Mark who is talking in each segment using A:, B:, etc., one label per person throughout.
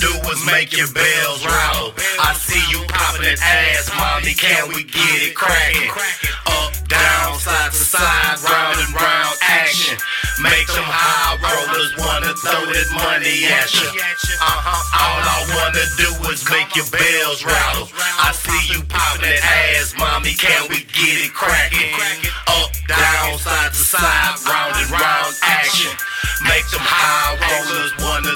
A: do is make your bells rattle. I see you popping that ass, mommy. Can we get it cracking? Up, down, side to side, round and round action. Make them high rollers wanna throw this money at you. Uh-huh. All I wanna do is make your bells rattle. I see you popping that ass, mommy. Can we get it cracking? Up, down, side to side, round and round action. Make them high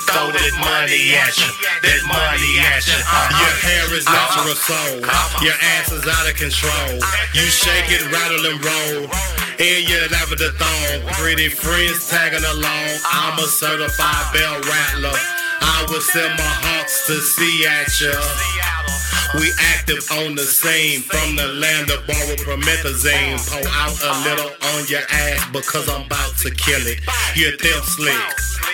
A: wanna throw that money at you. That money at you. Uh-huh.
B: Your hair is natural soul. Your ass is out of control. You shake it, rattle and roll. And you're never the thong. Pretty friends tagging along. I'm a certified bell rattler. I will send my hawks to see at ya. We active on the scene from the land of borrow promethazine. Pour out a little on your ass because I'm about to kill it. You're thick slick.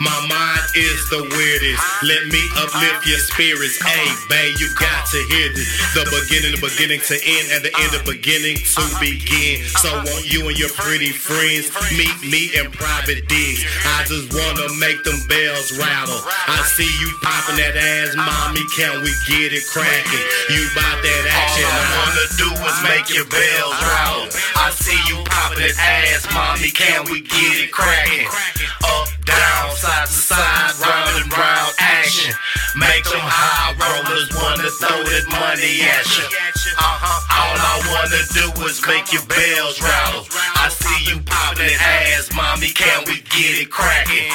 B: My mind is the weirdest. Let me uplift your spirits. Hey, babe, you got to hear this. The beginning, the beginning to end, and the end of beginning to begin. So want you and your pretty friends meet me in private digs. I just wanna make them bells rattle. I see you popping that ass, mommy. Can we get it cracking? You bout that action?
A: All?
B: I
A: wanna do is make your bells rattle. I see you popping that ass, mommy. Can we get it cracking? Up, down, side to side, round and round action. Make them high rollers wanna throw that money at you. Uh-huh. All I wanna do is make your bells rattle. I see you popping that ass, mommy. Can we get it cracking?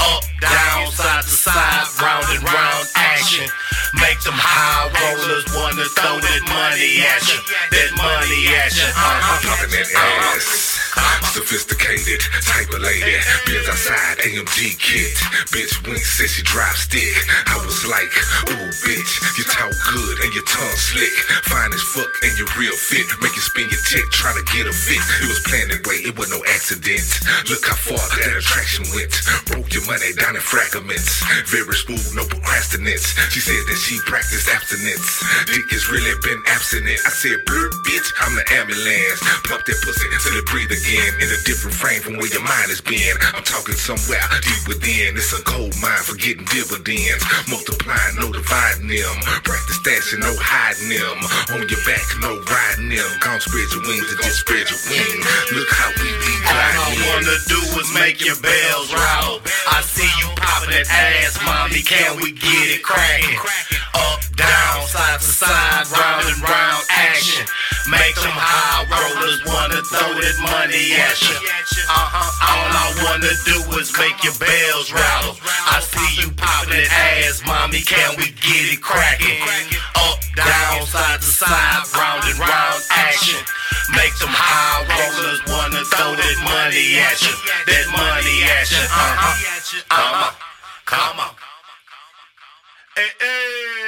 A: Up, down, side to side, round and round action. Make them high rollers wanna throw that money at you. That money at you. Uh-huh.
C: Popping that ass. Sophisticated type of lady. Bills outside, AMG kit. Bitch wink said she drive stick. I was like, ooh, bitch, you talk good and your tongue slick. Fine as fuck and you real fit. Make you spin your tick trying to get a fit. It was planned that way, it was no accident. Look how far that attraction went. Broke your money down in fragments. Very smooth, no procrastinates. She said that she practiced abstinence. Dick has really been abstinent. I said, bitch, I'm the ambulance. Pump that pussy till it breathe again. In a different frame from where your mind has been. I'm talking somewhere deep within. It's a gold mine for getting dividends. Multiplying, no dividing them. Practice stashing, no hiding them. On your back, no riding them. Gone spread your wings and just spread your wings. Look how we be
A: All I wanna do is make your bells rattle. I see you popping that ass, mommy. Can we get it cracking? Up, down, side to side, round and round action. Make them high rollers wanna throw that money at you. Uh-huh. All I wanna do is make your bells rattle. I see you popping that ass, mommy. Can we get it cracking? Up, down, side to side, round and round action. Make them high rollers wanna throw that money at you. That money at you. Uh-huh. Come on. Come on. Hey, hey.